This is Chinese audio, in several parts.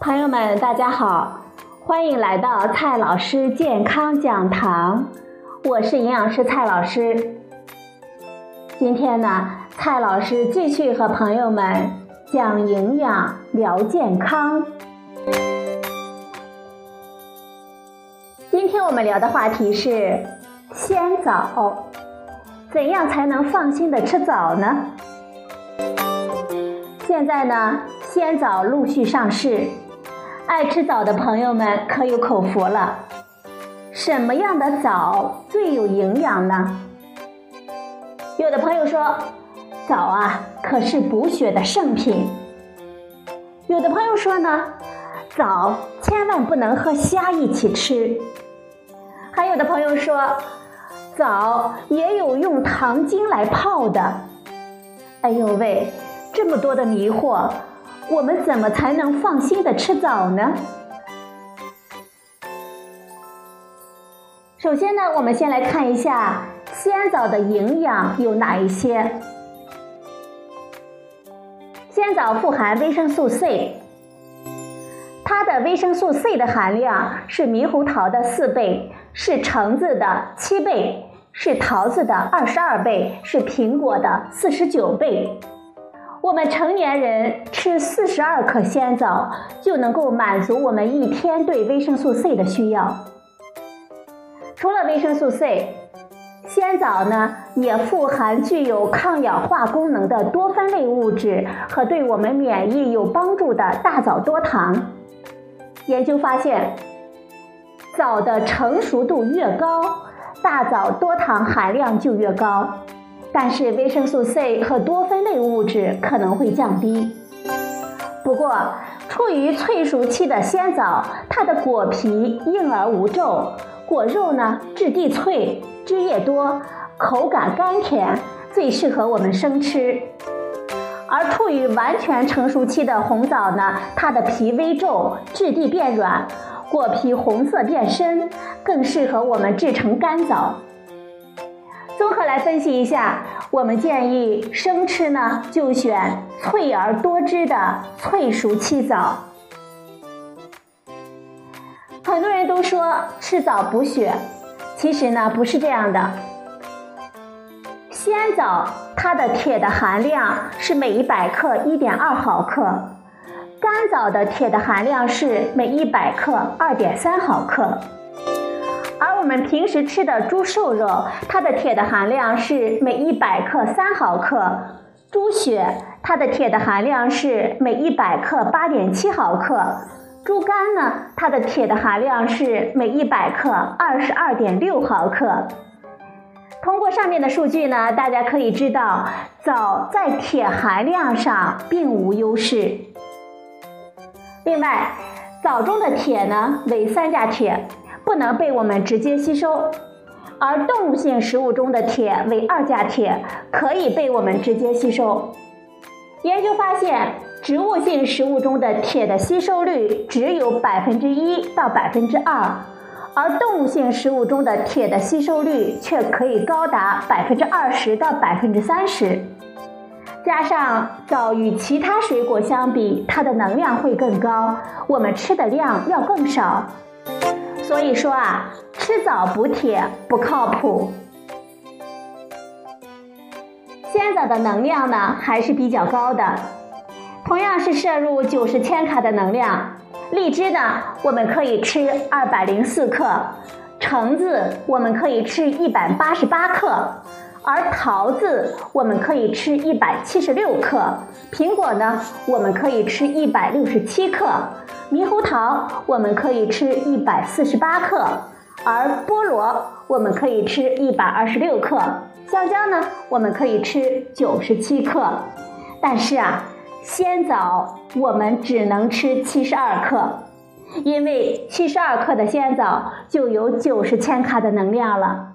朋友们，大家好，欢迎来到蔡老师健康讲堂，我是营养师蔡老师。今天呢，蔡老师继续和朋友们讲营养、聊健康。今天我们聊的话题是鲜枣，怎样才能放心的吃枣呢？现在呢，鲜枣陆续上市。爱吃枣的朋友们可有口福了。什么样的枣最有营养呢？有的朋友说，枣啊可是补血的圣品。有的朋友说呢，枣千万不能和虾一起吃。还有的朋友说，枣也有用糖精来泡的。哎呦喂，这么多的迷惑。我们怎么才能放心的吃枣呢？首先呢，我们先来看一下鲜枣的营养有哪一些。鲜枣富含维生素 C，它的维生素 C 的含量是猕猴桃的四倍，是橙子的七倍，是桃子的二十二倍，是苹果的四十九倍。我们成年人吃四十二克鲜枣，就能够满足我们一天对维生素 C 的需要。除了维生素 C，鲜枣呢也富含具有抗氧化功能的多酚类物质和对我们免疫有帮助的大枣多糖。研究发现，枣的成熟度越高，大枣多糖含量就越高。但是维生素 C 和多酚类物质可能会降低。不过，处于脆熟期的鲜枣，它的果皮硬而无皱，果肉呢质地脆，汁液多，口感甘甜，最适合我们生吃。而处于完全成熟期的红枣呢，它的皮微皱，质地变软，果皮红色变深，更适合我们制成干枣。综合来分析一下，我们建议生吃呢，就选脆而多汁的脆熟期枣。很多人都说吃枣补血，其实呢不是这样的。鲜枣它的铁的含量是每一百克一点二毫克，干枣的铁的含量是每一百克二点三毫克。我们平时吃的猪瘦肉，它的铁的含量是每一百克三毫克；猪血，它的铁的含量是每一百克八点七毫克；猪肝呢，它的铁的含量是每一百克二十二点六毫克。通过上面的数据呢，大家可以知道，枣在铁含量上并无优势。另外，枣中的铁呢为三价铁。不能被我们直接吸收，而动物性食物中的铁为二价铁，可以被我们直接吸收。研究发现，植物性食物中的铁的吸收率只有百分之一到百分之二，而动物性食物中的铁的吸收率却可以高达百分之二十到百分之三十。加上枣与其他水果相比，它的能量会更高，我们吃的量要更少。所以说啊，吃枣补铁不靠谱。鲜枣的能量呢还是比较高的，同样是摄入九十千卡的能量。荔枝呢，我们可以吃二百零四克；橙子我们可以吃一百八十八克；而桃子我们可以吃一百七十六克；苹果呢，我们可以吃一百六十七克。猕猴桃我们可以吃一百四十八克，而菠萝我们可以吃一百二十六克，香蕉呢我们可以吃九十七克，但是啊，鲜枣我们只能吃七十二克，因为七十二克的鲜枣就有九十千卡的能量了。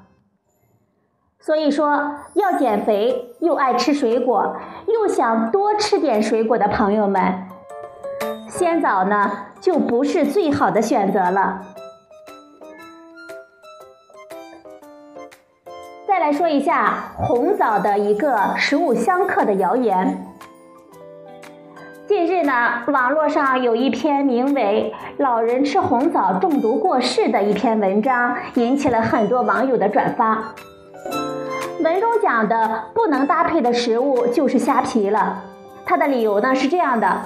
所以说，要减肥又爱吃水果，又想多吃点水果的朋友们。鲜枣呢，就不是最好的选择了。再来说一下红枣的一个食物相克的谣言。近日呢，网络上有一篇名为《老人吃红枣中毒过世》的一篇文章，引起了很多网友的转发。文中讲的不能搭配的食物就是虾皮了。它的理由呢是这样的：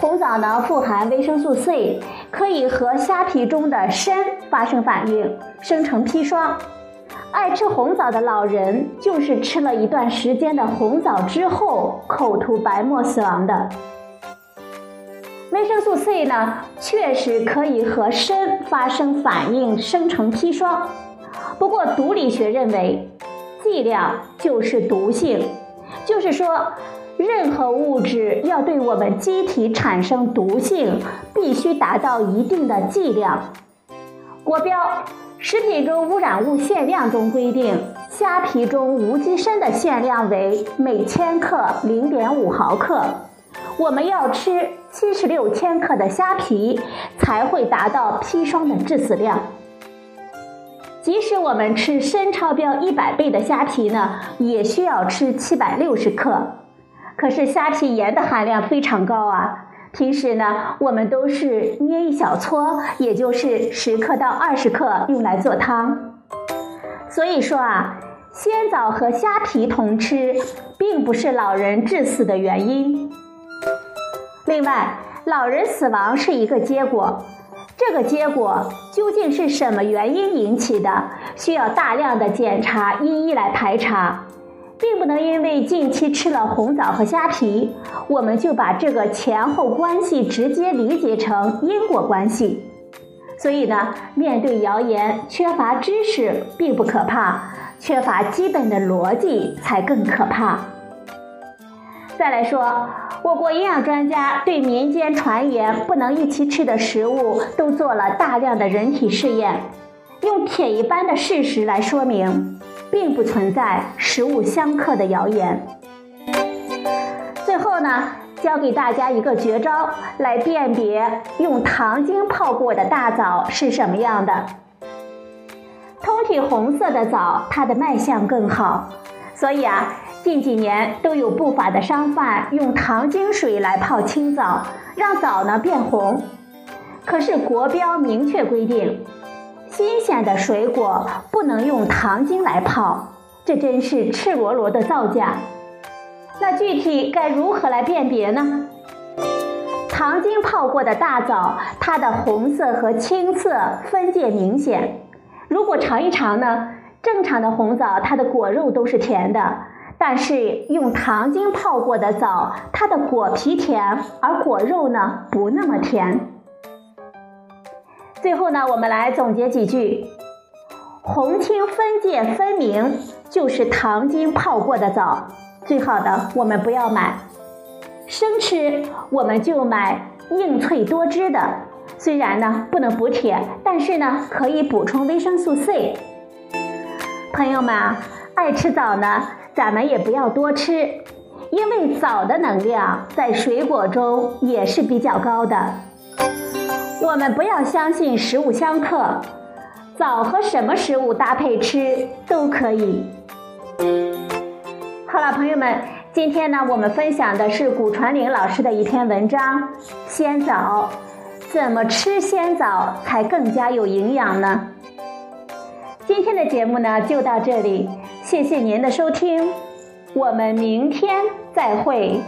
红枣呢富含维生素 C，可以和虾皮中的砷发生反应，生成砒霜。爱吃红枣的老人就是吃了一段时间的红枣之后口吐白沫死亡的。维生素 C 呢，确实可以和砷发生反应，生成砒霜。不过毒理学认为，剂量就是毒性，就是说，任何物质要对我们机体产生毒性，必须达到一定的剂量。国标《食品中污染物限量》中规定，虾皮中无机砷的限量为每千克零点五毫克。我们要吃七十六千克的虾皮，才会达到砒霜的致死量。即使我们吃砷超标一百倍的虾皮呢，也需要吃七百六十克。可是虾皮盐的含量非常高啊，平时呢，我们都是捏一小撮，也就是十克到二十克用来做汤。所以说啊，鲜枣和虾皮同吃，并不是老人致死的原因。另外，老人死亡是一个结果。这个结果究竟是什么原因引起的？需要大量的检查一一来排查，并不能因为近期吃了红枣和虾皮，我们就把这个前后关系直接理解成因果关系。所以呢，面对谣言，缺乏知识并不可怕，缺乏基本的逻辑才更可怕。再来说。我国营养专家对民间传言不能一起吃的食物都做了大量的人体试验，用铁一般的事实来说明，并不存在食物相克的谣言。最后呢，教给大家一个绝招来辨别用糖精泡过的大枣是什么样的。通体红色的枣，它的卖相更好，所以啊。近几年都有不法的商贩用糖精水来泡青枣，让枣呢变红。可是国标明确规定，新鲜的水果不能用糖精来泡，这真是赤裸裸的造假。那具体该如何来辨别呢？糖精泡过的大枣，它的红色和青色分界明显。如果尝一尝呢，正常的红枣它的果肉都是甜的。但是用糖精泡过的枣，它的果皮甜，而果肉呢不那么甜。最后呢，我们来总结几句：红青分界分明，就是糖精泡过的枣，最好的我们不要买。生吃我们就买硬脆多汁的，虽然呢不能补铁，但是呢可以补充维生素 C。朋友们啊爱吃枣呢。咱们也不要多吃，因为枣的能量在水果中也是比较高的。我们不要相信食物相克，枣和什么食物搭配吃都可以。好了，朋友们，今天呢，我们分享的是古传林老师的一篇文章《鲜枣》，怎么吃鲜枣才更加有营养呢？今天的节目呢，就到这里。谢谢您的收听，我们明天再会。